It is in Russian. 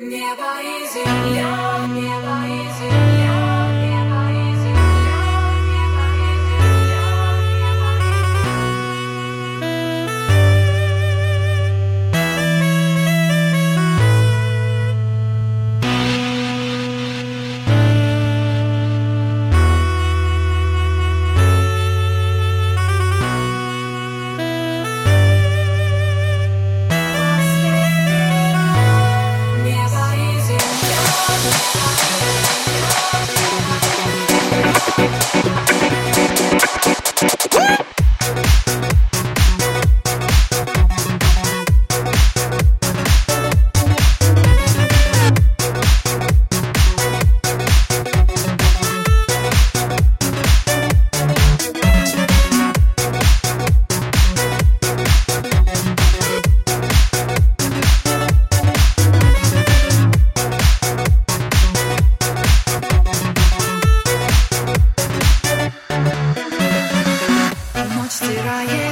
Небо и земля, небо и земля. Sit I am.